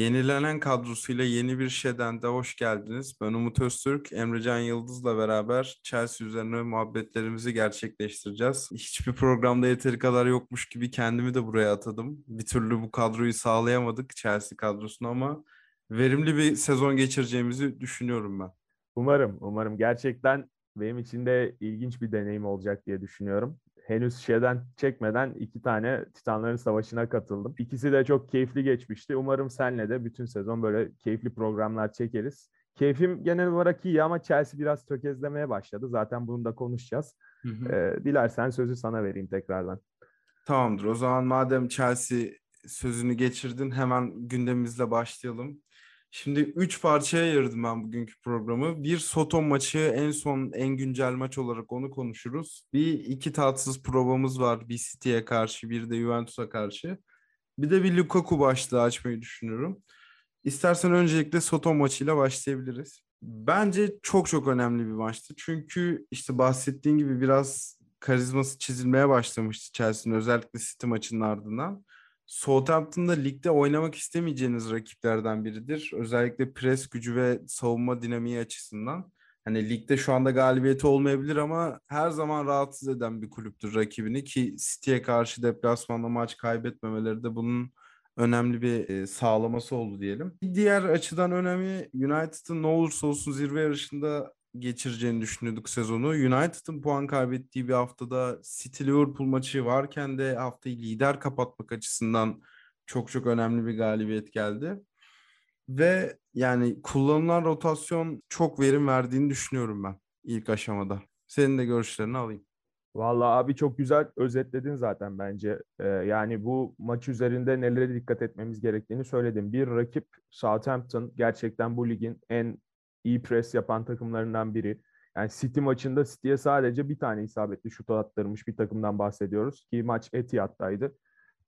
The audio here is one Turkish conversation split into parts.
Yenilenen kadrosuyla yeni bir şeyden de hoş geldiniz. Ben Umut Öztürk, Emrecan Yıldız'la beraber Chelsea üzerine muhabbetlerimizi gerçekleştireceğiz. Hiçbir programda yeteri kadar yokmuş gibi kendimi de buraya atadım. Bir türlü bu kadroyu sağlayamadık Chelsea kadrosunu ama verimli bir sezon geçireceğimizi düşünüyorum ben. Umarım, umarım. Gerçekten benim için de ilginç bir deneyim olacak diye düşünüyorum henüz şeyden çekmeden iki tane Titanların Savaşı'na katıldım. İkisi de çok keyifli geçmişti. Umarım senle de bütün sezon böyle keyifli programlar çekeriz. Keyfim genel olarak iyi ama Chelsea biraz tökezlemeye başladı. Zaten bunu da konuşacağız. Hı hı. Ee, dilersen sözü sana vereyim tekrardan. Tamamdır. O zaman madem Chelsea sözünü geçirdin hemen gündemimizle başlayalım. Şimdi üç parçaya ayırdım ben bugünkü programı. Bir Soton maçı en son en güncel maç olarak onu konuşuruz. Bir iki tatsız provamız var. Bir City'ye karşı bir de Juventus'a karşı. Bir de bir Lukaku başlığı açmayı düşünüyorum. İstersen öncelikle Soton maçıyla başlayabiliriz. Bence çok çok önemli bir maçtı. Çünkü işte bahsettiğin gibi biraz karizması çizilmeye başlamıştı Chelsea'nin özellikle City maçının ardından. Southampton'da ligde oynamak istemeyeceğiniz rakiplerden biridir. Özellikle pres gücü ve savunma dinamiği açısından. Hani ligde şu anda galibiyeti olmayabilir ama her zaman rahatsız eden bir kulüptür rakibini ki City'ye karşı deplasmanda maç kaybetmemeleri de bunun önemli bir e, sağlaması oldu diyelim. Diğer açıdan önemi United'ın ne olursa olsun zirve yarışında geçireceğini düşünüyorduk sezonu. United'ın puan kaybettiği bir haftada City Liverpool maçı varken de haftayı lider kapatmak açısından çok çok önemli bir galibiyet geldi. Ve yani kullanılan rotasyon çok verim verdiğini düşünüyorum ben ilk aşamada. Senin de görüşlerini alayım. Vallahi abi çok güzel özetledin zaten bence. Ee, yani bu maç üzerinde nelere dikkat etmemiz gerektiğini söyledim. Bir rakip Southampton gerçekten bu ligin en iyi pres yapan takımlarından biri. Yani City maçında City'ye sadece bir tane isabetli şut attırmış bir takımdan bahsediyoruz ki maç Etihad'daydı.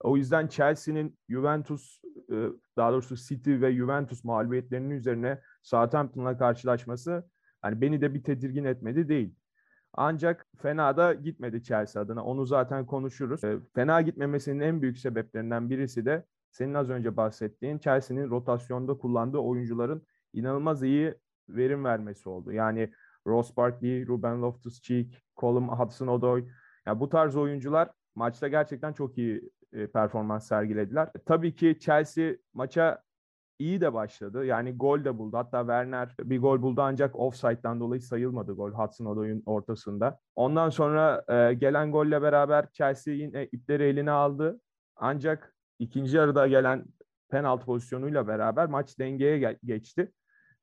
O yüzden Chelsea'nin Juventus, e, daha doğrusu City ve Juventus mağlubiyetlerinin üzerine Southampton'la karşılaşması hani beni de bir tedirgin etmedi değil. Ancak fena da gitmedi Chelsea adına. Onu zaten konuşuruz. E, fena gitmemesinin en büyük sebeplerinden birisi de senin az önce bahsettiğin Chelsea'nin rotasyonda kullandığı oyuncuların inanılmaz iyi verim vermesi oldu. Yani Ross Barkley, Ruben Loftus-Cheek, Colum Hudson-Odoi. Yani bu tarz oyuncular maçta gerçekten çok iyi e, performans sergilediler. Tabii ki Chelsea maça iyi de başladı. Yani gol de buldu. Hatta Werner bir gol buldu ancak offside'dan dolayı sayılmadı gol Hudson-Odoi'nin ortasında. Ondan sonra e, gelen golle beraber Chelsea yine ipleri eline aldı. Ancak ikinci yarıda gelen penaltı pozisyonuyla beraber maç dengeye geçti.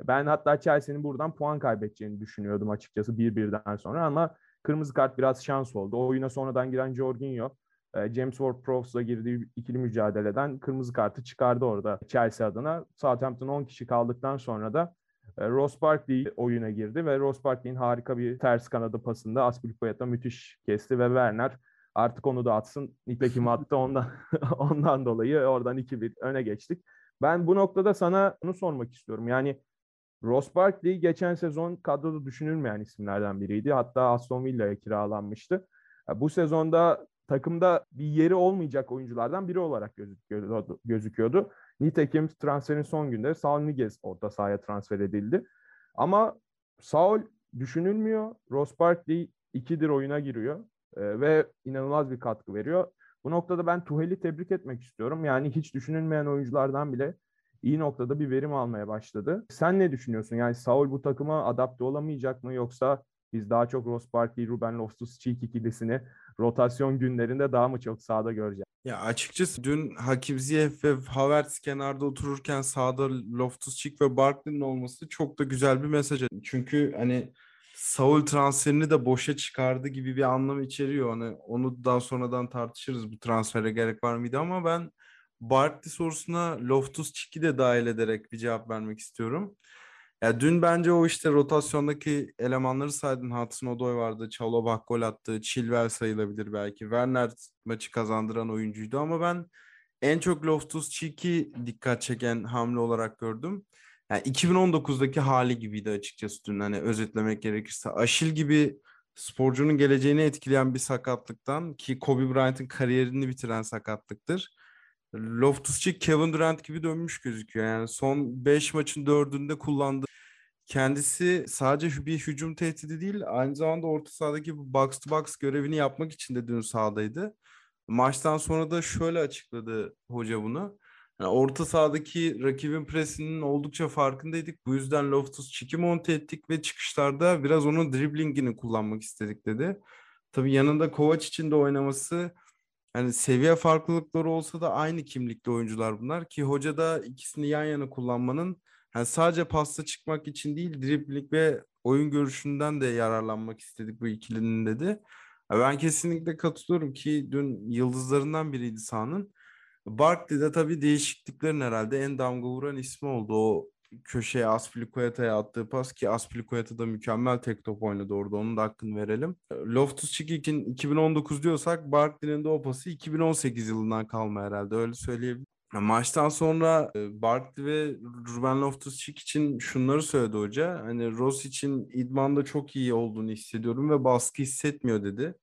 Ben hatta Chelsea'nin buradan puan kaybedeceğini düşünüyordum açıkçası bir birden sonra ama kırmızı kart biraz şans oldu. Oyuna sonradan giren Jorginho e, James Ward-Prowse'la girdiği ikili mücadeleden kırmızı kartı çıkardı orada Chelsea adına. Southampton 10 kişi kaldıktan sonra da e, Ross Barkley oyuna girdi ve Ross Barkley'in harika bir ters kanadı pasında Aspilicueta müthiş kesti ve Werner artık onu da atsın. Nitekim attı ondan ondan dolayı oradan 2-1 öne geçtik. Ben bu noktada sana bunu sormak istiyorum. Yani Ross Barkley geçen sezon kadroda düşünülmeyen isimlerden biriydi. Hatta Aston Villa'ya kiralanmıştı. Bu sezonda takımda bir yeri olmayacak oyunculardan biri olarak gözüküyordu. gözüküyordu. Nitekim transferin son günde Saul Niguez orta sahaya transfer edildi. Ama Saul düşünülmüyor. Ross Barkley ikidir oyuna giriyor e, ve inanılmaz bir katkı veriyor. Bu noktada ben Tuhel'i tebrik etmek istiyorum. Yani hiç düşünülmeyen oyunculardan bile iyi noktada bir verim almaya başladı. Sen ne düşünüyorsun? Yani Saul bu takıma adapte olamayacak mı yoksa biz daha çok Ross Barkley, Ruben Loftus-Cheek ikilisini rotasyon günlerinde daha mı çok sahada göreceğiz? Ya açıkçası dün Hakim Ziyech ve Havertz kenarda otururken sahada Loftus-Cheek ve Barkley'nin olması çok da güzel bir mesaj. Çünkü hani Saul transferini de boşa çıkardı gibi bir anlam içeriyor. Hani onu daha sonradan tartışırız bu transfere gerek var mıydı ama ben Barkley sorusuna Loftus Cheek'i de dahil ederek bir cevap vermek istiyorum. Ya dün bence o işte rotasyondaki elemanları saydın. Hudson Odoi vardı. Çalobah gol attı. Chilwell sayılabilir belki. Werner maçı kazandıran oyuncuydu ama ben en çok Loftus Cheek'i dikkat çeken hamle olarak gördüm. Yani 2019'daki hali gibiydi açıkçası dün hani özetlemek gerekirse. Aşil gibi sporcunun geleceğini etkileyen bir sakatlıktan ki Kobe Bryant'ın kariyerini bitiren sakatlıktır Loftus-Cheek Kevin Durant gibi dönmüş gözüküyor. Yani son 5 maçın 4'ünde kullandı. Kendisi sadece bir hücum tehdidi değil, aynı zamanda orta sahadaki box to box görevini yapmak için de dün sahadaydı. Maçtan sonra da şöyle açıkladı hoca bunu. Yani orta sahadaki rakibin presinin oldukça farkındaydık. Bu yüzden Loftus-Cheek'i monte ettik ve çıkışlarda biraz onun driblingini kullanmak istedik dedi. Tabii yanında Kovac için de oynaması yani seviye farklılıkları olsa da aynı kimlikli oyuncular bunlar ki hoca da ikisini yan yana kullanmanın yani sadece pasta çıkmak için değil dribling ve oyun görüşünden de yararlanmak istedik bu ikilinin dedi. Ben kesinlikle katılıyorum ki dün yıldızlarından biriydi sahanın. Barkley de tabii değişikliklerin herhalde en damga vuran ismi oldu. O köşeye Aspilicueta'ya attığı pas ki Aspilicueta da mükemmel tek top oynadı orada. Onun da hakkını verelim. Loftus-Cheek'in 2019 diyorsak Barkley'nin de o pası 2018 yılından kalma herhalde. Öyle söyleyebilirim. Maçtan sonra e, Barkley ve Ruben Loftus-Cheek için şunları söyledi hoca. Hani Ross için idmanda çok iyi olduğunu hissediyorum ve baskı hissetmiyor dedi.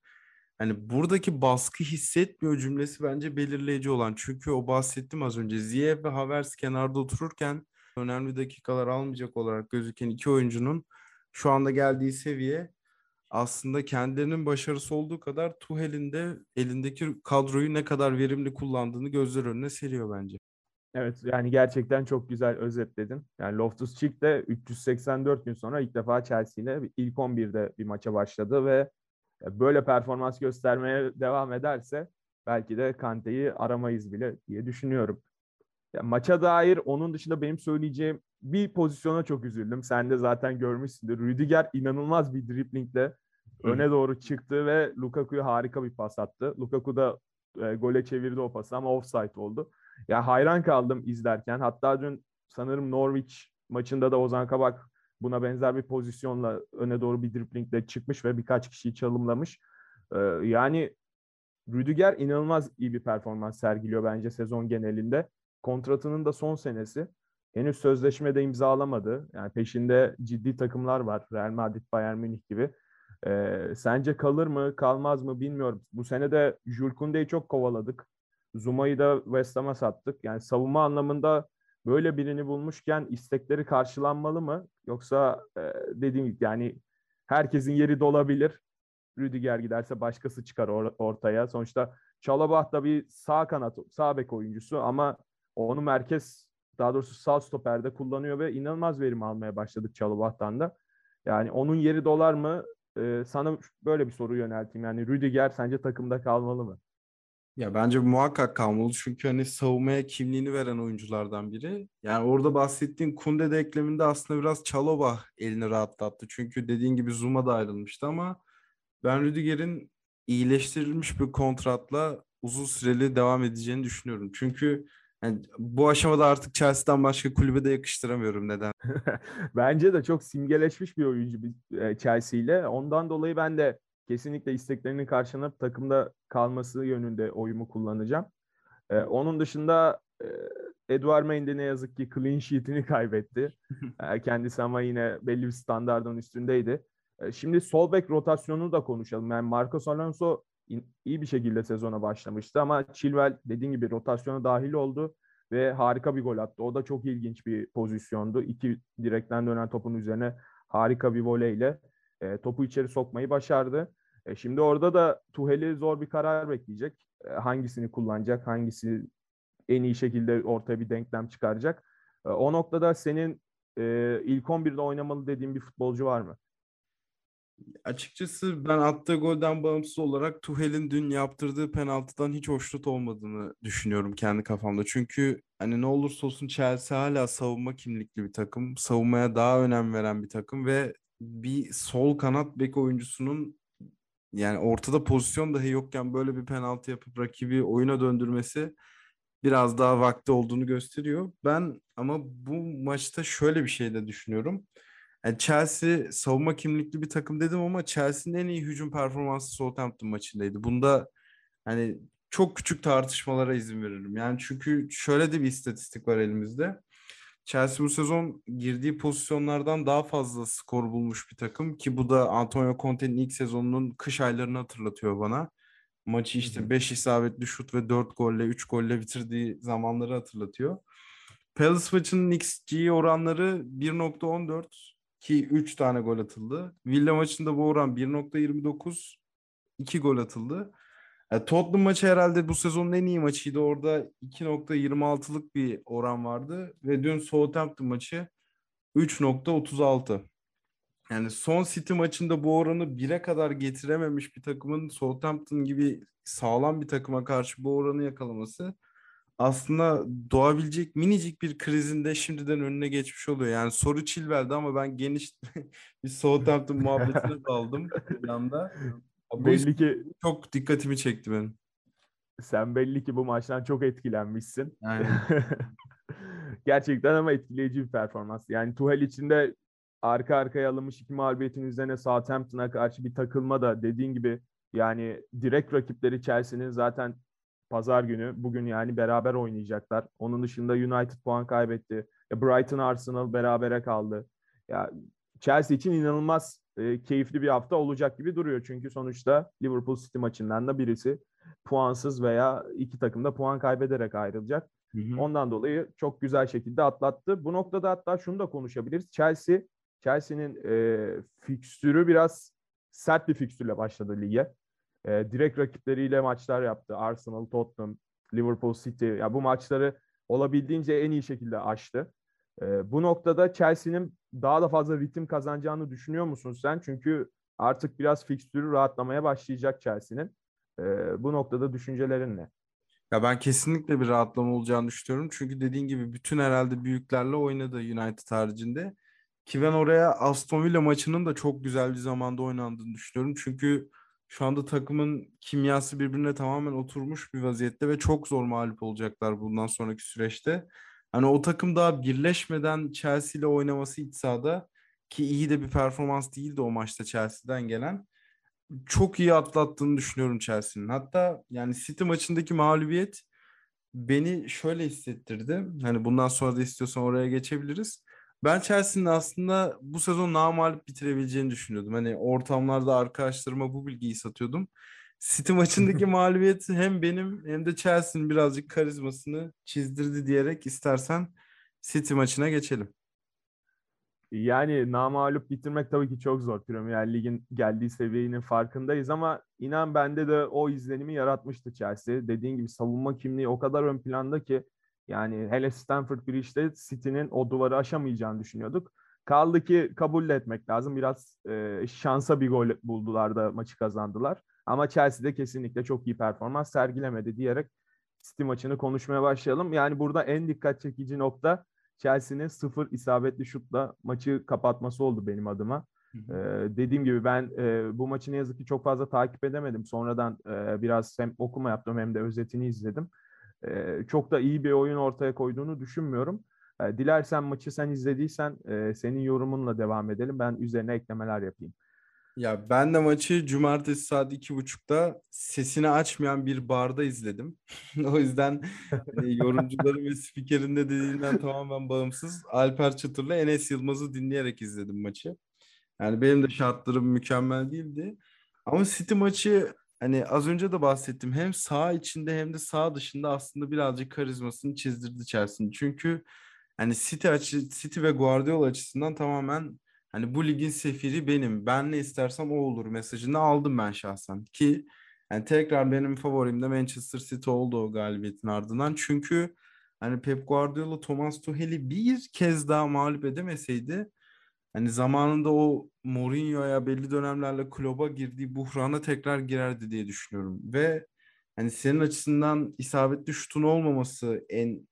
Hani buradaki baskı hissetmiyor cümlesi bence belirleyici olan. Çünkü o bahsettim az önce. Ziyech ve Havertz kenarda otururken önemli dakikalar almayacak olarak gözüken iki oyuncunun şu anda geldiği seviye aslında kendilerinin başarısı olduğu kadar Tuhel'in de elindeki kadroyu ne kadar verimli kullandığını gözler önüne seriyor bence. Evet yani gerçekten çok güzel özetledin. Yani Loftus-Cheek de 384 gün sonra ilk defa Chelsea ile ilk 11'de bir maça başladı ve böyle performans göstermeye devam ederse belki de Kante'yi aramayız bile diye düşünüyorum. Ya, maça dair onun dışında benim söyleyeceğim bir pozisyona çok üzüldüm. Sen de zaten görmüşsündür. Rüdiger inanılmaz bir driplingle öne doğru çıktı ve Lukaku'ya harika bir pas attı. Lukaku da e, gole çevirdi o pası ama offside oldu. Ya hayran kaldım izlerken. Hatta dün sanırım Norwich maçında da Ozan Kabak buna benzer bir pozisyonla öne doğru bir driplingle çıkmış ve birkaç kişiyi çalımlamış. Ee, yani Rüdiger inanılmaz iyi bir performans sergiliyor bence sezon genelinde. Kontratının da son senesi. Henüz sözleşmede imzalamadı. Yani peşinde ciddi takımlar var. Real Madrid, Bayern Münih gibi. Ee, sence kalır mı, kalmaz mı bilmiyorum. Bu sene de Jules Koundé'yi çok kovaladık. Zuma'yı da West Ham'a sattık. Yani savunma anlamında böyle birini bulmuşken istekleri karşılanmalı mı? Yoksa e, dediğim gibi yani herkesin yeri dolabilir. Rüdiger giderse başkası çıkar or- ortaya. Sonuçta Çalabah da bir sağ kanat, sağ bek oyuncusu ama onu merkez daha doğrusu sağ stoperde kullanıyor ve inanılmaz verim almaya başladık Çalabah'tan da. Yani onun yeri dolar mı? Ee, sana böyle bir soru yönelteyim. Yani Rüdiger sence takımda kalmalı mı? Ya bence muhakkak kalmalı çünkü hani savunmaya kimliğini veren oyunculardan biri. Yani orada bahsettiğin Kunde de ekleminde aslında biraz Çalobah elini rahatlattı. Çünkü dediğin gibi Zuma da ayrılmıştı ama ben Rüdiger'in iyileştirilmiş bir kontratla uzun süreli devam edeceğini düşünüyorum. Çünkü yani bu aşamada artık Chelsea'den başka kulübe de yakıştıramıyorum neden. Bence de çok simgeleşmiş bir oyuncu e, Chelsea ile. Ondan dolayı ben de kesinlikle isteklerinin karşılanıp takımda kalması yönünde oyumu kullanacağım. Ee, onun dışında e, Edouard Mendy ne yazık ki clean sheet'ini kaybetti. e, kendisi ama yine belli bir standartın üstündeydi. E, şimdi sol bek rotasyonunu da konuşalım. Yani Marcos Alonso iyi bir şekilde sezona başlamıştı ama Chilwell dediğin gibi rotasyona dahil oldu ve harika bir gol attı. O da çok ilginç bir pozisyondu. İki direkten dönen topun üzerine harika bir voleyle e, topu içeri sokmayı başardı. E, şimdi orada da Tuhel'i zor bir karar bekleyecek. E, hangisini kullanacak, hangisi en iyi şekilde ortaya bir denklem çıkaracak. E, o noktada senin e, ilk 11'de oynamalı dediğin bir futbolcu var mı? Açıkçası ben attığı golden bağımsız olarak Tuhel'in dün yaptırdığı penaltıdan hiç hoşnut olmadığını düşünüyorum kendi kafamda. Çünkü hani ne olursa olsun Chelsea hala savunma kimlikli bir takım. Savunmaya daha önem veren bir takım ve bir sol kanat bek oyuncusunun yani ortada pozisyon dahi yokken böyle bir penaltı yapıp rakibi oyuna döndürmesi biraz daha vakti olduğunu gösteriyor. Ben ama bu maçta şöyle bir şey de düşünüyorum. Yani Chelsea savunma kimlikli bir takım dedim ama Chelsea'nin en iyi hücum performansı Southampton maçındaydı. Bunda hani çok küçük tartışmalara izin veririm. Yani çünkü şöyle de bir istatistik var elimizde. Chelsea bu sezon girdiği pozisyonlardan daha fazla skor bulmuş bir takım ki bu da Antonio Conte'nin ilk sezonunun kış aylarını hatırlatıyor bana. Maçı işte hı. 5 isabetli şut ve 4 golle 3 golle bitirdiği zamanları hatırlatıyor. Palace maçının XG oranları 1.14 ki 3 tane gol atıldı. Villa maçında bu oran 1.29 2 gol atıldı. Yani Tottenham maçı herhalde bu sezonun en iyi maçıydı. Orada 2.26'lık bir oran vardı. Ve dün Southampton maçı 3.36. Yani son City maçında bu oranı 1'e kadar getirememiş bir takımın Southampton gibi sağlam bir takıma karşı bu oranı yakalaması aslında doğabilecek minicik bir krizin de şimdiden önüne geçmiş oluyor. Yani soru Chilwell'di ama ben geniş bir Southampton muhabbetine daldım bir anda. Bu Belli ki çok dikkatimi çekti benim. sen belli ki bu maçtan çok etkilenmişsin. Aynen. Gerçekten ama etkileyici bir performans. Yani Tuchel için de arka arkaya alınmış iki mağlubiyetin üzerine Southampton'a karşı bir takılma da dediğin gibi yani direkt rakipleri Chelsea'nin zaten pazar günü bugün yani beraber oynayacaklar. Onun dışında United puan kaybetti. Ya Brighton Arsenal berabere kaldı. Ya Chelsea için inanılmaz e, keyifli bir hafta olacak gibi duruyor. Çünkü sonuçta Liverpool City maçından da birisi puansız veya iki takım da puan kaybederek ayrılacak. Hı hı. Ondan dolayı çok güzel şekilde atlattı. Bu noktada hatta şunu da konuşabiliriz. Chelsea, Chelsea'nin e, fikstürü biraz sert bir fikstürle başladı lige. E, direkt rakipleriyle maçlar yaptı. Arsenal, Tottenham, Liverpool City. Ya bu maçları olabildiğince en iyi şekilde aştı. E, bu noktada Chelsea'nin daha da fazla ritim kazanacağını düşünüyor musun sen? Çünkü artık biraz fikstürü rahatlamaya başlayacak Chelsea'nin. E, bu noktada düşüncelerin ne? Ya ben kesinlikle bir rahatlama olacağını düşünüyorum. Çünkü dediğin gibi bütün herhalde büyüklerle oynadı United haricinde. Ki ben oraya Aston Villa maçının da çok güzel bir zamanda oynandığını düşünüyorum. Çünkü şu anda takımın kimyası birbirine tamamen oturmuş bir vaziyette ve çok zor mağlup olacaklar bundan sonraki süreçte. Hani o takım daha birleşmeden Chelsea ile oynaması iç sahada ki iyi de bir performans değildi o maçta Chelsea'den gelen. Çok iyi atlattığını düşünüyorum Chelsea'nin. Hatta yani City maçındaki mağlubiyet beni şöyle hissettirdi. Hani bundan sonra da istiyorsan oraya geçebiliriz. Ben Chelsea'nin aslında bu sezon namağlup bitirebileceğini düşünüyordum. Hani ortamlarda arkadaşlarıma bu bilgiyi satıyordum. City maçındaki mağlubiyet hem benim hem de Chelsea'nin birazcık karizmasını çizdirdi diyerek istersen City maçına geçelim. Yani namağlup bitirmek tabii ki çok zor. Premier Lig'in geldiği seviyenin farkındayız ama inan bende de o izlenimi yaratmıştı Chelsea. Dediğin gibi savunma kimliği o kadar ön planda ki yani hele Stamford Bridge'de City'nin o duvarı aşamayacağını düşünüyorduk. Kaldı ki kabul etmek lazım. Biraz e, şansa bir gol buldular da maçı kazandılar. Ama Chelsea'de kesinlikle çok iyi performans sergilemedi diyerek City maçını konuşmaya başlayalım. Yani burada en dikkat çekici nokta Chelsea'nin sıfır isabetli şutla maçı kapatması oldu benim adıma. Ee, dediğim gibi ben e, bu maçı ne yazık ki çok fazla takip edemedim. Sonradan e, biraz hem okuma yaptım hem de özetini izledim. Çok da iyi bir oyun ortaya koyduğunu düşünmüyorum. Dilersen maçı sen izlediysen senin yorumunla devam edelim. Ben üzerine eklemeler yapayım. Ya ben de maçı cumartesi saat iki buçukta sesini açmayan bir barda izledim. O yüzden hani yorumcuların ve spikerin de dediğinden tamamen bağımsız Alper Çıtır'la Enes Yılmaz'ı dinleyerek izledim maçı. Yani benim de şartlarım mükemmel değildi. Ama City maçı hani az önce de bahsettim. Hem sağ içinde hem de sağ dışında aslında birazcık karizmasını çizdirdi Chelsea'nin. Çünkü hani City açı, City ve Guardiola açısından tamamen Hani bu ligin sefiri benim. Ben ne istersem o olur mesajını aldım ben şahsen. Ki yani tekrar benim favorim de Manchester City oldu o galibiyetin ardından. Çünkü hani Pep Guardiola Thomas Tuchel'i bir kez daha mağlup edemeseydi hani zamanında o Mourinho'ya belli dönemlerle kulübe girdiği buhrana tekrar girerdi diye düşünüyorum. Ve hani senin açısından isabetli şutun olmaması en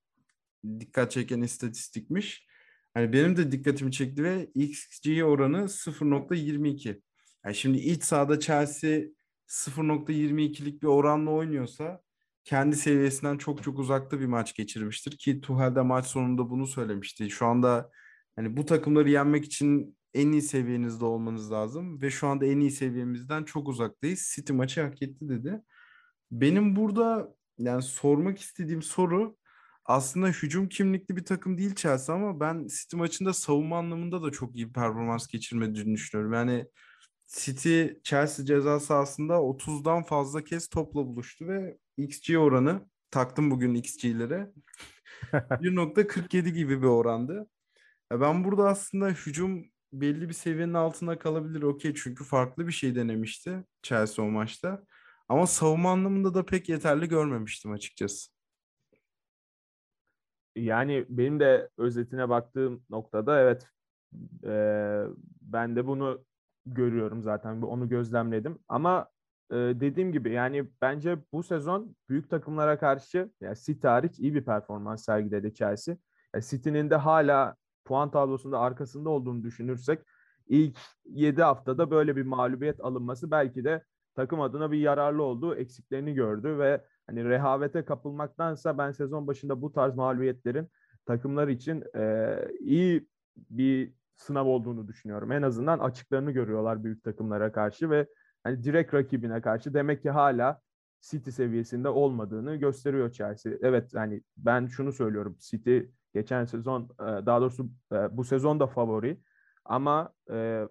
dikkat çeken istatistikmiş. Hani benim de dikkatimi çekti ve XG oranı 0.22. Yani şimdi iç sahada Chelsea 0.22'lik bir oranla oynuyorsa kendi seviyesinden çok çok uzakta bir maç geçirmiştir ki Tuchel de maç sonunda bunu söylemişti. Şu anda hani bu takımları yenmek için en iyi seviyenizde olmanız lazım ve şu anda en iyi seviyemizden çok uzaktayız. City maçı hak etti dedi. Benim burada yani sormak istediğim soru aslında hücum kimlikli bir takım değil Chelsea ama ben City maçında savunma anlamında da çok iyi bir performans geçirmediğini düşünüyorum. Yani City Chelsea ceza sahasında 30'dan fazla kez topla buluştu ve XG oranı taktım bugün XG'lere 1.47 gibi bir orandı. Ya ben burada aslında hücum belli bir seviyenin altında kalabilir okey çünkü farklı bir şey denemişti Chelsea o maçta. Ama savunma anlamında da pek yeterli görmemiştim açıkçası. Yani benim de özetine baktığım noktada evet e, ben de bunu görüyorum zaten onu gözlemledim. Ama e, dediğim gibi yani bence bu sezon büyük takımlara karşı yani City hariç iyi bir performans sergiledi Chelsea. Yani City'nin de hala puan tablosunda arkasında olduğunu düşünürsek ilk 7 haftada böyle bir mağlubiyet alınması belki de takım adına bir yararlı oldu. Eksiklerini gördü ve hani rehavete kapılmaktansa ben sezon başında bu tarz mağlubiyetlerin takımlar için e, iyi bir sınav olduğunu düşünüyorum. En azından açıklarını görüyorlar büyük takımlara karşı ve hani direkt rakibine karşı demek ki hala City seviyesinde olmadığını gösteriyor Chelsea. Evet hani ben şunu söylüyorum. City geçen sezon daha doğrusu bu sezon da favori ama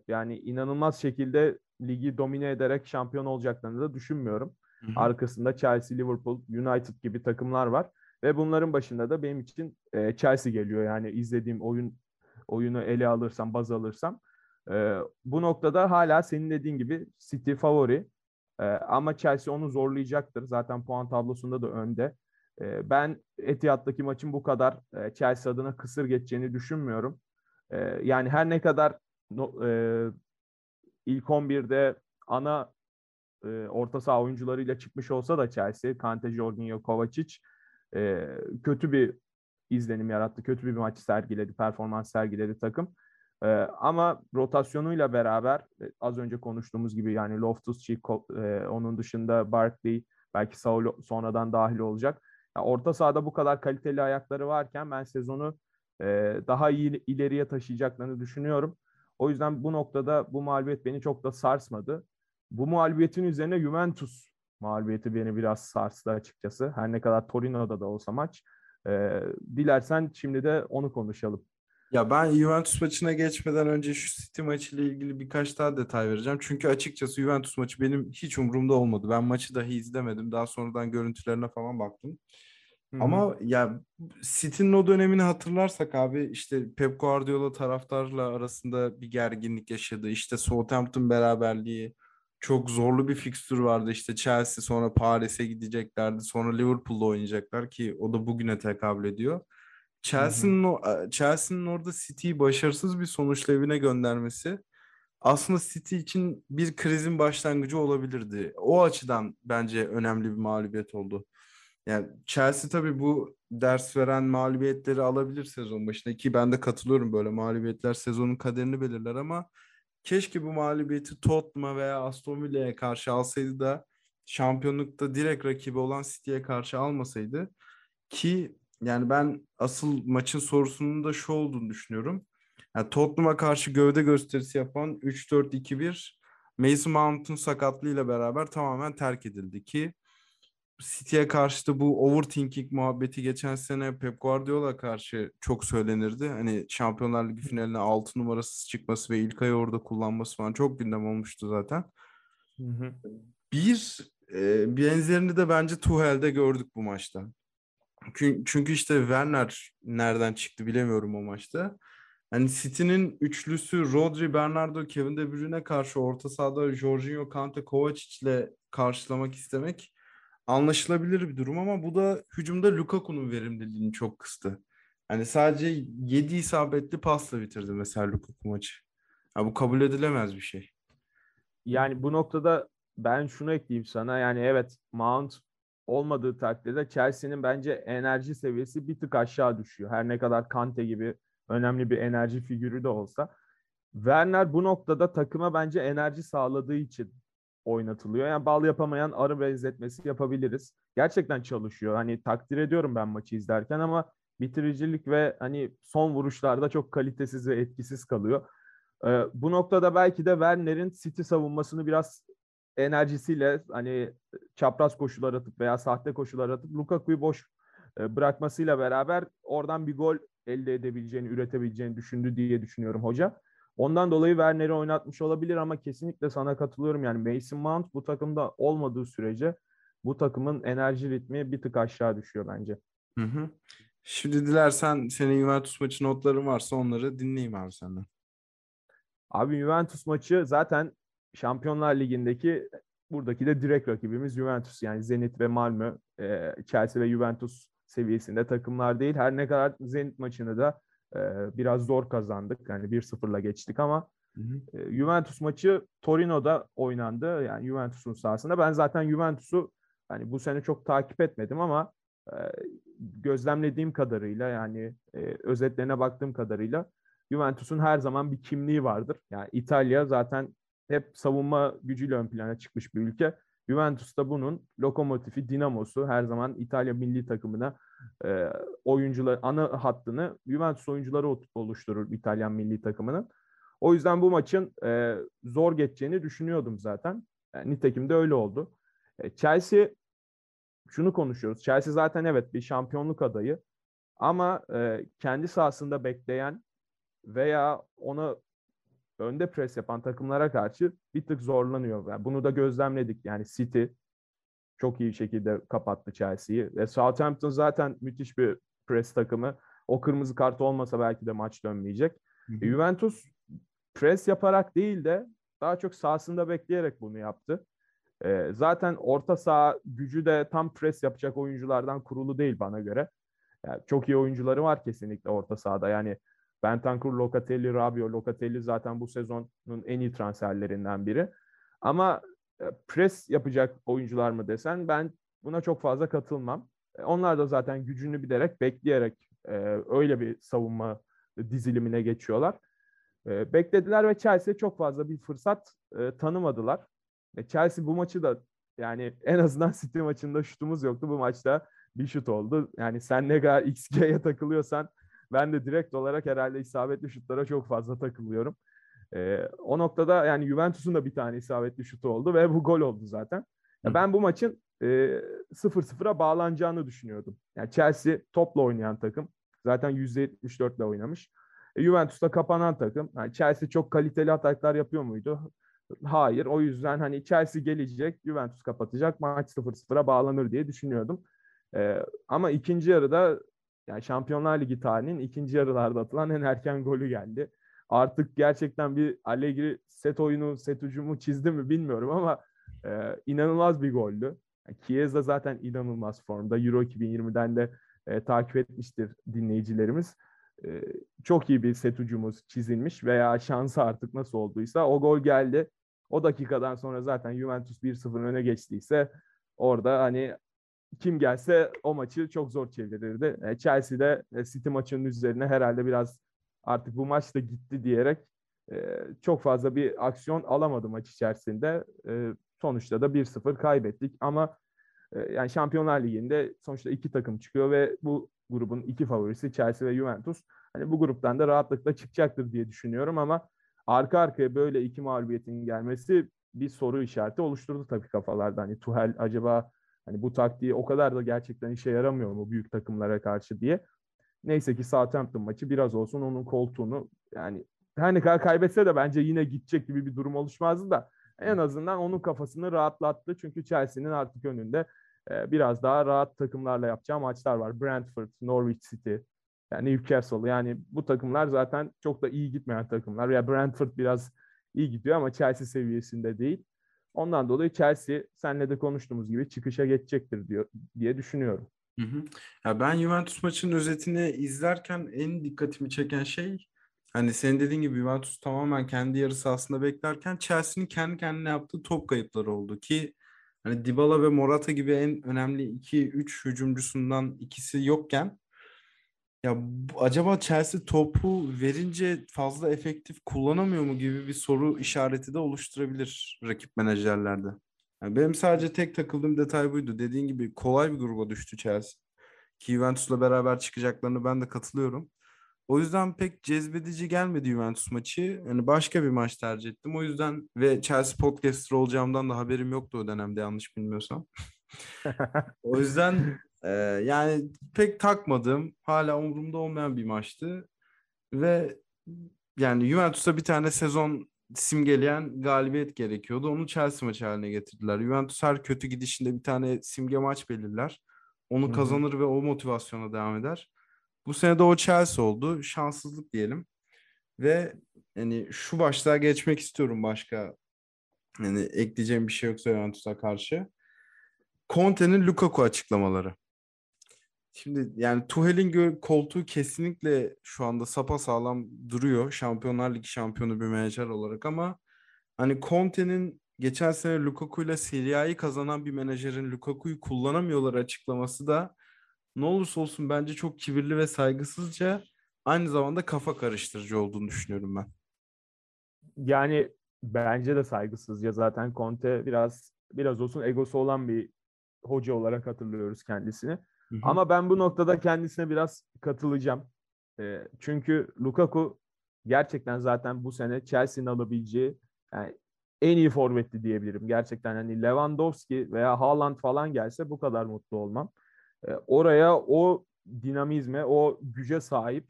yani inanılmaz şekilde ligi domine ederek şampiyon olacaklarını da düşünmüyorum. Hı hı. Arkasında Chelsea, Liverpool, United gibi takımlar var ve bunların başında da benim için Chelsea geliyor. Yani izlediğim oyun oyunu ele alırsam, baz alırsam. E, bu noktada hala senin dediğin gibi City favori. E, ama Chelsea onu zorlayacaktır. Zaten puan tablosunda da önde. E, ben Etihad'daki maçın bu kadar e, Chelsea adına kısır geçeceğini düşünmüyorum. E, yani her ne kadar e, ilk 11'de ana e, orta saha oyuncularıyla çıkmış olsa da Chelsea, Kante, Jorginho, Kovacic kötü bir izlenim yarattı. Kötü bir maç sergiledi, performans sergiledi takım. Ee, ama rotasyonuyla beraber az önce konuştuğumuz gibi yani Loftus-Cheek, onun dışında Barkley, belki Saul sonradan dahil olacak. Yani orta sahada bu kadar kaliteli ayakları varken ben sezonu e, daha iyi ileriye taşıyacaklarını düşünüyorum. O yüzden bu noktada bu mağlubiyet beni çok da sarsmadı. Bu mağlubiyetin üzerine Juventus mağlubiyeti beni biraz sarstı açıkçası. Her ne kadar Torino'da da olsa maç. E, dilersen şimdi de onu konuşalım. Ya ben Juventus maçına geçmeden önce şu City maçıyla ilgili birkaç daha detay vereceğim. Çünkü açıkçası Juventus maçı benim hiç umurumda olmadı. Ben maçı dahi izlemedim. Daha sonradan görüntülerine falan baktım. Hı-hı. Ama ya City'nin o dönemini hatırlarsak abi işte Pep Guardiola taraftarla arasında bir gerginlik yaşadı. İşte Southampton beraberliği, çok zorlu bir fikstür vardı. İşte Chelsea sonra Paris'e gideceklerdi. Sonra Liverpool'da oynayacaklar ki o da bugüne tekabül ediyor. Chelsea'nin Chelsea'nin orada City'yi başarısız bir sonuçla evine göndermesi aslında City için bir krizin başlangıcı olabilirdi. O açıdan bence önemli bir mağlubiyet oldu. Yani Chelsea tabii bu ders veren mağlubiyetleri alabilir sezon başında ki ben de katılıyorum böyle mağlubiyetler sezonun kaderini belirler ama keşke bu mağlubiyeti Tottenham'a veya Aston Villa'ya karşı alsaydı da şampiyonlukta direkt rakibi olan City'ye karşı almasaydı ki yani ben asıl maçın sorusunun da şu olduğunu düşünüyorum. Yani Tottenham'a karşı gövde gösterisi yapan 3-4-2-1 Mason Mount'un sakatlığıyla beraber tamamen terk edildi ki City'ye karşı da bu overthinking muhabbeti geçen sene Pep Guardiola karşı çok söylenirdi. Hani Şampiyonlar Ligi finaline 6 numarası çıkması ve ilk ayı orada kullanması falan çok gündem olmuştu zaten. Hı hı. Bir e, benzerini de bence Tuchel'de gördük bu maçta. Çünkü, işte Werner nereden çıktı bilemiyorum o maçta. Hani City'nin üçlüsü Rodri, Bernardo, Kevin De Bruyne karşı orta sahada Jorginho, Kante, Kovacic ile karşılamak istemek anlaşılabilir bir durum ama bu da hücumda Lukaku'nun verimliliğini çok kıstı. Hani sadece 7 isabetli pasla bitirdi mesela Lukaku maçı. Ya bu kabul edilemez bir şey. Yani bu noktada ben şunu ekleyeyim sana. Yani evet Mount olmadığı takdirde Chelsea'nin bence enerji seviyesi bir tık aşağı düşüyor. Her ne kadar Kante gibi önemli bir enerji figürü de olsa. Werner bu noktada takıma bence enerji sağladığı için oynatılıyor. Yani bal yapamayan arı benzetmesi yapabiliriz. Gerçekten çalışıyor. Hani takdir ediyorum ben maçı izlerken ama bitiricilik ve hani son vuruşlarda çok kalitesiz ve etkisiz kalıyor. Ee, bu noktada belki de Werner'in City savunmasını biraz enerjisiyle hani çapraz koşular atıp veya sahte koşular atıp Lukaku'yu boş e, bırakmasıyla beraber oradan bir gol elde edebileceğini, üretebileceğini düşündü diye düşünüyorum hoca. Ondan dolayı Werner'i oynatmış olabilir ama kesinlikle sana katılıyorum. Yani Mason Mount bu takımda olmadığı sürece bu takımın enerji ritmi bir tık aşağı düşüyor bence. Hı hı. Şimdi dilersen senin Juventus maçı notların varsa onları dinleyeyim abi senden. Abi Juventus maçı zaten Şampiyonlar Ligi'ndeki buradaki de direkt rakibimiz Juventus. Yani Zenit ve Malmö, e, Chelsea ve Juventus seviyesinde takımlar değil. Her ne kadar Zenit maçını da e, biraz zor kazandık. Yani 1-0'la geçtik ama hı hı. E, Juventus maçı Torino'da oynandı. Yani Juventus'un sahasında. Ben zaten Juventus'u hani bu sene çok takip etmedim ama e, gözlemlediğim kadarıyla yani e, özetlerine baktığım kadarıyla Juventus'un her zaman bir kimliği vardır. Yani İtalya zaten hep savunma gücüyle ön plana çıkmış bir ülke. Juventus da bunun lokomotifi, dinamosu her zaman İtalya milli takımına e, oyuncular ana hattını Juventus oyuncuları oluşturur İtalyan milli takımının. O yüzden bu maçın e, zor geçeceğini düşünüyordum zaten. Yani nitekim de öyle oldu. E, Chelsea şunu konuşuyoruz. Chelsea zaten evet bir şampiyonluk adayı ama e, kendi sahasında bekleyen veya ona önde pres yapan takımlara karşı bir tık zorlanıyor. Yani bunu da gözlemledik. Yani City çok iyi şekilde kapattı Chelsea'yi. Ve Southampton zaten müthiş bir pres takımı. O kırmızı kart olmasa belki de maç dönmeyecek. Hı hı. Juventus pres yaparak değil de daha çok sahasında bekleyerek bunu yaptı. Ee, zaten orta saha gücü de tam pres yapacak oyunculardan kurulu değil bana göre. Yani çok iyi oyuncuları var kesinlikle orta sahada. Yani Bentancur, Locatelli, Rabio. Locatelli zaten bu sezonun en iyi transferlerinden biri. Ama e, pres yapacak oyuncular mı desen ben buna çok fazla katılmam. E, onlar da zaten gücünü bilerek, bekleyerek e, öyle bir savunma dizilimine geçiyorlar. Beklediler ve Chelsea çok fazla bir fırsat tanımadılar. Chelsea bu maçı da yani en azından City maçında şutumuz yoktu. Bu maçta bir şut oldu. Yani sen ne kadar XG'ye takılıyorsan ben de direkt olarak herhalde isabetli şutlara çok fazla takılıyorum. E, o noktada yani Juventus'un da bir tane isabetli şutu oldu ve bu gol oldu zaten. Ya ben bu maçın e, 0-0'a bağlanacağını düşünüyordum. Yani Chelsea topla oynayan takım. Zaten %74 ile oynamış. E, Juventus'ta kapanan takım. Yani Chelsea çok kaliteli ataklar yapıyor muydu? Hayır. O yüzden hani Chelsea gelecek, Juventus kapatacak, maç 0-0'a bağlanır diye düşünüyordum. Ee, ama ikinci yarıda yani Şampiyonlar Ligi tarihinin ikinci yarılarda atılan en erken golü geldi. Artık gerçekten bir Allegri set oyunu, set ucumu çizdi mi bilmiyorum ama e, inanılmaz bir goldü. Yani Chiesa zaten inanılmaz formda. Euro 2020'den de e, takip etmiştir dinleyicilerimiz. E, çok iyi bir set ucumuz çizilmiş veya şansı artık nasıl olduysa o gol geldi. O dakikadan sonra zaten Juventus 1-0 öne geçtiyse orada hani kim gelse o maçı çok zor çevirirdi. E, Chelsea'de e, City maçının üzerine herhalde biraz artık bu maç da gitti diyerek e, çok fazla bir aksiyon alamadı maç içerisinde. sonuçta da 1-0 kaybettik ama yani Şampiyonlar Ligi'nde sonuçta iki takım çıkıyor ve bu grubun iki favorisi Chelsea ve Juventus. Hani bu gruptan da rahatlıkla çıkacaktır diye düşünüyorum ama arka arkaya böyle iki mağlubiyetin gelmesi bir soru işareti oluşturdu tabii kafalarda. Hani Tuhel acaba Hani bu taktiği o kadar da gerçekten işe yaramıyor mu büyük takımlara karşı diye. Neyse ki Southampton maçı biraz olsun onun koltuğunu yani her ne kadar kaybetse de bence yine gidecek gibi bir durum oluşmazdı da en azından onun kafasını rahatlattı. Çünkü Chelsea'nin artık önünde e, biraz daha rahat takımlarla yapacağı maçlar var. Brentford, Norwich City, yani Newcastle yani bu takımlar zaten çok da iyi gitmeyen takımlar. Ya Brentford biraz iyi gidiyor ama Chelsea seviyesinde değil. Ondan dolayı Chelsea senle de konuştuğumuz gibi çıkışa geçecektir diyor diye düşünüyorum. Hı hı. Ya ben Juventus maçının özetini izlerken en dikkatimi çeken şey hani senin dediğin gibi Juventus tamamen kendi yarı sahasında beklerken Chelsea'nin kendi kendine yaptığı top kayıpları oldu ki hani Dybala ve Morata gibi en önemli 2-3 hücumcusundan ikisi yokken ya acaba Chelsea topu verince fazla efektif kullanamıyor mu gibi bir soru işareti de oluşturabilir rakip menajerlerde. Yani benim sadece tek takıldığım detay buydu. Dediğin gibi kolay bir gruba düştü Chelsea. Ki Juventus'la beraber çıkacaklarını ben de katılıyorum. O yüzden pek cezbedici gelmedi Juventus maçı. Yani başka bir maç tercih ettim. O yüzden ve Chelsea podcaster olacağımdan da haberim yoktu o dönemde yanlış bilmiyorsam. o yüzden ee, yani pek takmadım. Hala umurumda olmayan bir maçtı. Ve yani Juventus'a bir tane sezon simgeleyen galibiyet gerekiyordu. Onu Chelsea maçı haline getirdiler. Juventus her kötü gidişinde bir tane simge maç belirler. Onu Hı-hı. kazanır ve o motivasyona devam eder. Bu sene de o Chelsea oldu. Şanssızlık diyelim. Ve yani şu başlığa geçmek istiyorum başka yani ekleyeceğim bir şey yoksa Juventus'a karşı. Conte'nin Lukaku açıklamaları. Şimdi yani Tuchel'in koltuğu kesinlikle şu anda sapa sağlam duruyor. Şampiyonlar Ligi şampiyonu bir menajer olarak ama hani Conte'nin geçen sene Lukaku ile Serie A'yı kazanan bir menajerin Lukaku'yu kullanamıyorlar açıklaması da ne olursa olsun bence çok kibirli ve saygısızca aynı zamanda kafa karıştırıcı olduğunu düşünüyorum ben. Yani bence de saygısızca zaten Conte biraz biraz olsun egosu olan bir hoca olarak hatırlıyoruz kendisini. Hı hı. Ama ben bu noktada kendisine biraz katılacağım. E, çünkü Lukaku gerçekten zaten bu sene Chelsea'nin alabileceği yani en iyi forvetti diyebilirim. Gerçekten hani Lewandowski veya Haaland falan gelse bu kadar mutlu olmam. E, oraya o dinamizme, o güce sahip,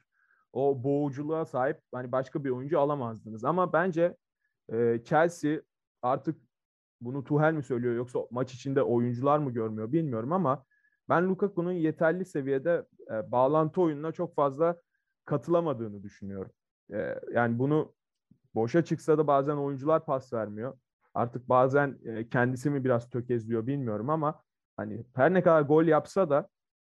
o boğuculuğa sahip hani başka bir oyuncu alamazdınız. Ama bence e, Chelsea artık bunu Tuchel mi söylüyor yoksa maç içinde oyuncular mı görmüyor bilmiyorum ama ben Lukaku'nun yeterli seviyede e, bağlantı oyununa çok fazla katılamadığını düşünüyorum. E, yani bunu boşa çıksa da bazen oyuncular pas vermiyor. Artık bazen e, kendisi mi biraz tökezliyor bilmiyorum ama hani her ne kadar gol yapsa da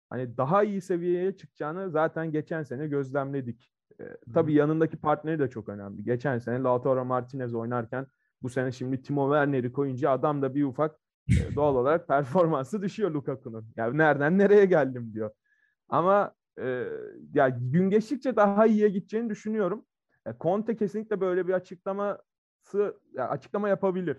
hani daha iyi seviyeye çıkacağını zaten geçen sene gözlemledik. E, tabii yanındaki partneri de çok önemli. Geçen sene Lautaro Martinez oynarken bu sene şimdi Timo Werner'i koyunca adam da bir ufak doğal olarak performansı düşüyor Lukaku'nun. Yani nereden nereye geldim diyor. Ama e, ya gün geçtikçe daha iyiye gideceğini düşünüyorum. E, Conte kesinlikle böyle bir açıklaması ya açıklama yapabilir.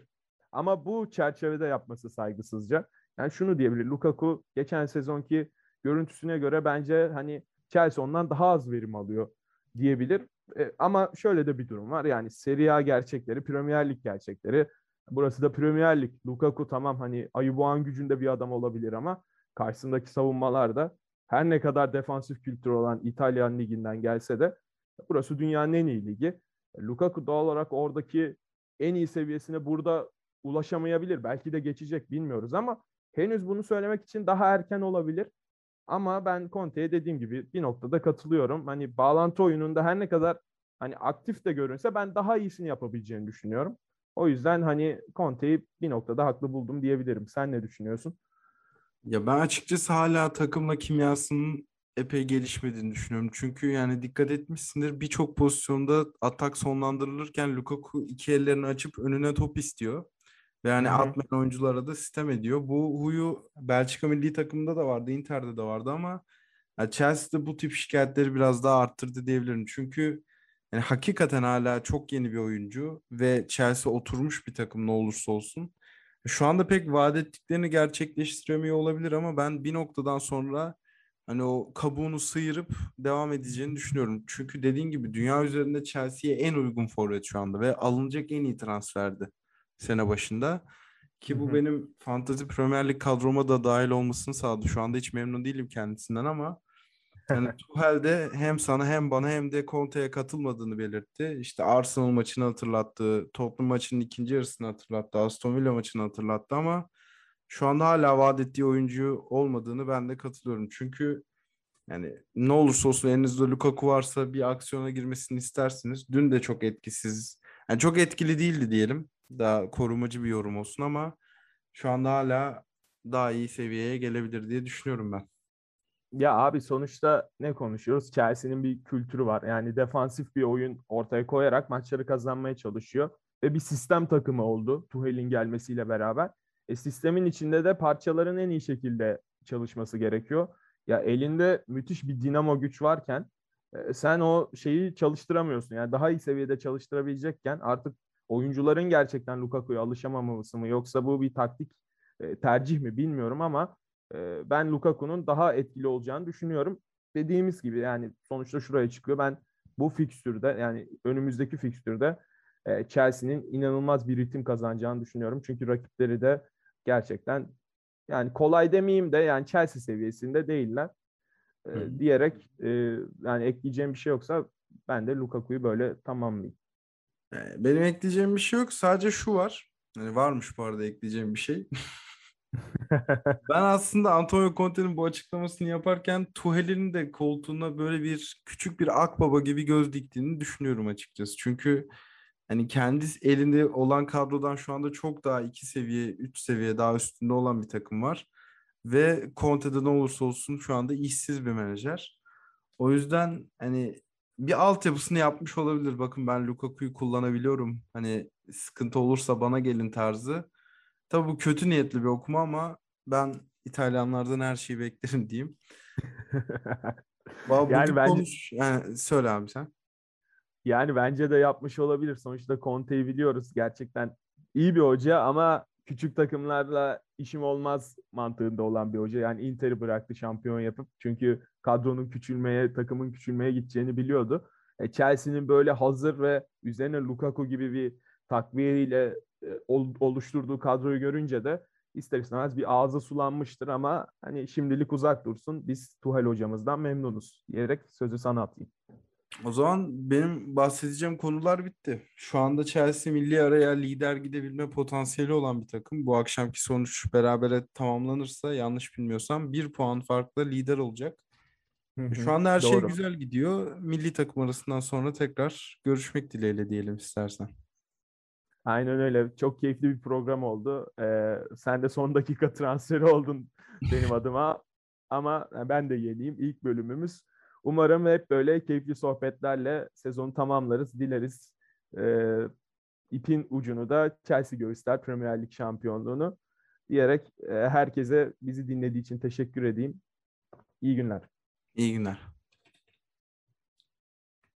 Ama bu çerçevede yapması saygısızca. Yani şunu diyebilir. Lukaku geçen sezonki görüntüsüne göre bence hani Chelsea ondan daha az verim alıyor diyebilir. E, ama şöyle de bir durum var. Yani Serie A gerçekleri, Premier Lig gerçekleri. Burası da Premier Lig. Lukaku tamam hani Ayubuan gücünde bir adam olabilir ama karşısındaki savunmalarda her ne kadar defansif kültür olan İtalyan liginden gelse de burası dünyanın en iyi ligi. Lukaku doğal olarak oradaki en iyi seviyesine burada ulaşamayabilir. Belki de geçecek bilmiyoruz ama henüz bunu söylemek için daha erken olabilir. Ama ben Conte'ye dediğim gibi bir noktada katılıyorum. Hani bağlantı oyununda her ne kadar hani aktif de görünse ben daha iyisini yapabileceğini düşünüyorum. O yüzden hani Conte'yi bir noktada haklı buldum diyebilirim. Sen ne düşünüyorsun? Ya ben açıkçası hala takımla kimyasının epey gelişmediğini düşünüyorum. Çünkü yani dikkat etmişsindir birçok pozisyonda atak sonlandırılırken Lukaku iki ellerini açıp önüne top istiyor. Ve yani Hı-hı. atmayan oyunculara da sistem ediyor. Bu huyu Belçika milli takımında da vardı, Inter'de de vardı ama yani Chelsea'de bu tip şikayetleri biraz daha arttırdı diyebilirim. Çünkü yani hakikaten hala çok yeni bir oyuncu ve Chelsea oturmuş bir takım ne olursa olsun. Şu anda pek vaat ettiklerini gerçekleştiremiyor olabilir ama ben bir noktadan sonra hani o kabuğunu sıyırıp devam edeceğini düşünüyorum. Çünkü dediğin gibi dünya üzerinde Chelsea'ye en uygun forvet şu anda ve alınacak en iyi transferdi sene başında. Ki bu Hı-hı. benim Fantasy Premier Lig kadroma da dahil olmasını sağladı. Şu anda hiç memnun değilim kendisinden ama yani Tuchel de hem sana hem bana hem de Conte'ye katılmadığını belirtti. İşte Arsenal maçını hatırlattı, Tottenham maçının ikinci yarısını hatırlattı, Aston Villa maçını hatırlattı ama şu anda hala vaat ettiği oyuncu olmadığını ben de katılıyorum. Çünkü yani ne olursa olsun elinizde Lukaku varsa bir aksiyona girmesini istersiniz. Dün de çok etkisiz, yani çok etkili değildi diyelim daha korumacı bir yorum olsun ama şu anda hala daha iyi seviyeye gelebilir diye düşünüyorum ben. Ya abi sonuçta ne konuşuyoruz? Chelsea'nin bir kültürü var. Yani defansif bir oyun ortaya koyarak maçları kazanmaya çalışıyor. Ve bir sistem takımı oldu Tuhel'in gelmesiyle beraber. E, sistemin içinde de parçaların en iyi şekilde çalışması gerekiyor. Ya elinde müthiş bir dinamo güç varken e, sen o şeyi çalıştıramıyorsun. Yani daha iyi seviyede çalıştırabilecekken artık oyuncuların gerçekten Lukaku'ya alışamaması mı yoksa bu bir taktik e, tercih mi bilmiyorum ama e, ben Lukaku'nun daha etkili olacağını düşünüyorum. Dediğimiz gibi yani sonuçta şuraya çıkıyor. Ben bu fikstürde yani önümüzdeki fikstürde e, Chelsea'nin inanılmaz bir ritim kazanacağını düşünüyorum. Çünkü rakipleri de gerçekten yani kolay demeyeyim de yani Chelsea seviyesinde değiller. E, diyerek e, yani ekleyeceğim bir şey yoksa Ben de Lukaku'yu böyle tamamlayayım. Benim ekleyeceğim bir şey yok. Sadece şu var. Hani varmış bu arada ekleyeceğim bir şey. Ben aslında Antonio Conte'nin bu açıklamasını yaparken Tuchel'in de koltuğuna böyle bir küçük bir akbaba gibi göz diktiğini düşünüyorum açıkçası. Çünkü hani kendi elinde olan kadrodan şu anda çok daha iki seviye, üç seviye daha üstünde olan bir takım var. Ve Conte'de ne olursa olsun şu anda işsiz bir menajer. O yüzden hani bir altyapısını yapmış olabilir. Bakın ben Lukaku'yu kullanabiliyorum. Hani sıkıntı olursa bana gelin tarzı. Tabii bu kötü niyetli bir okuma ama ben İtalyanlardan her şeyi beklerim diyeyim. Valla Yani bence- konuş... Yani söyle abi sen. Yani bence de yapmış olabilir. Sonuçta Conte'yi biliyoruz. Gerçekten iyi bir hoca ama küçük takımlarla işim olmaz mantığında olan bir hoca. Yani Inter'i bıraktı şampiyon yapıp. Çünkü kadronun küçülmeye, takımın küçülmeye gideceğini biliyordu. E, Chelsea'nin böyle hazır ve üzerine Lukaku gibi bir takviyeyle e, ol- oluşturduğu kadroyu görünce de ister istemez bir ağzı sulanmıştır ama hani şimdilik uzak dursun. Biz Tuchel hocamızdan memnunuz diyerek sözü sana atayım. O zaman benim bahsedeceğim konular bitti. Şu anda Chelsea milli araya lider gidebilme potansiyeli olan bir takım. Bu akşamki sonuç berabere tamamlanırsa yanlış bilmiyorsam bir puan farkla lider olacak. Şu anda her şey Doğru. güzel gidiyor. Milli takım arasından sonra tekrar görüşmek dileğiyle diyelim istersen. Aynen öyle. Çok keyifli bir program oldu. Ee, sen de son dakika transferi oldun benim adıma. Ama ben de yeniyim. İlk bölümümüz. Umarım hep böyle keyifli sohbetlerle sezonu tamamlarız. Dileriz. Ee, ipin ucunu da Chelsea göğüsler Premier Lig şampiyonluğunu diyerek e, herkese bizi dinlediği için teşekkür edeyim. İyi günler. İyi günler.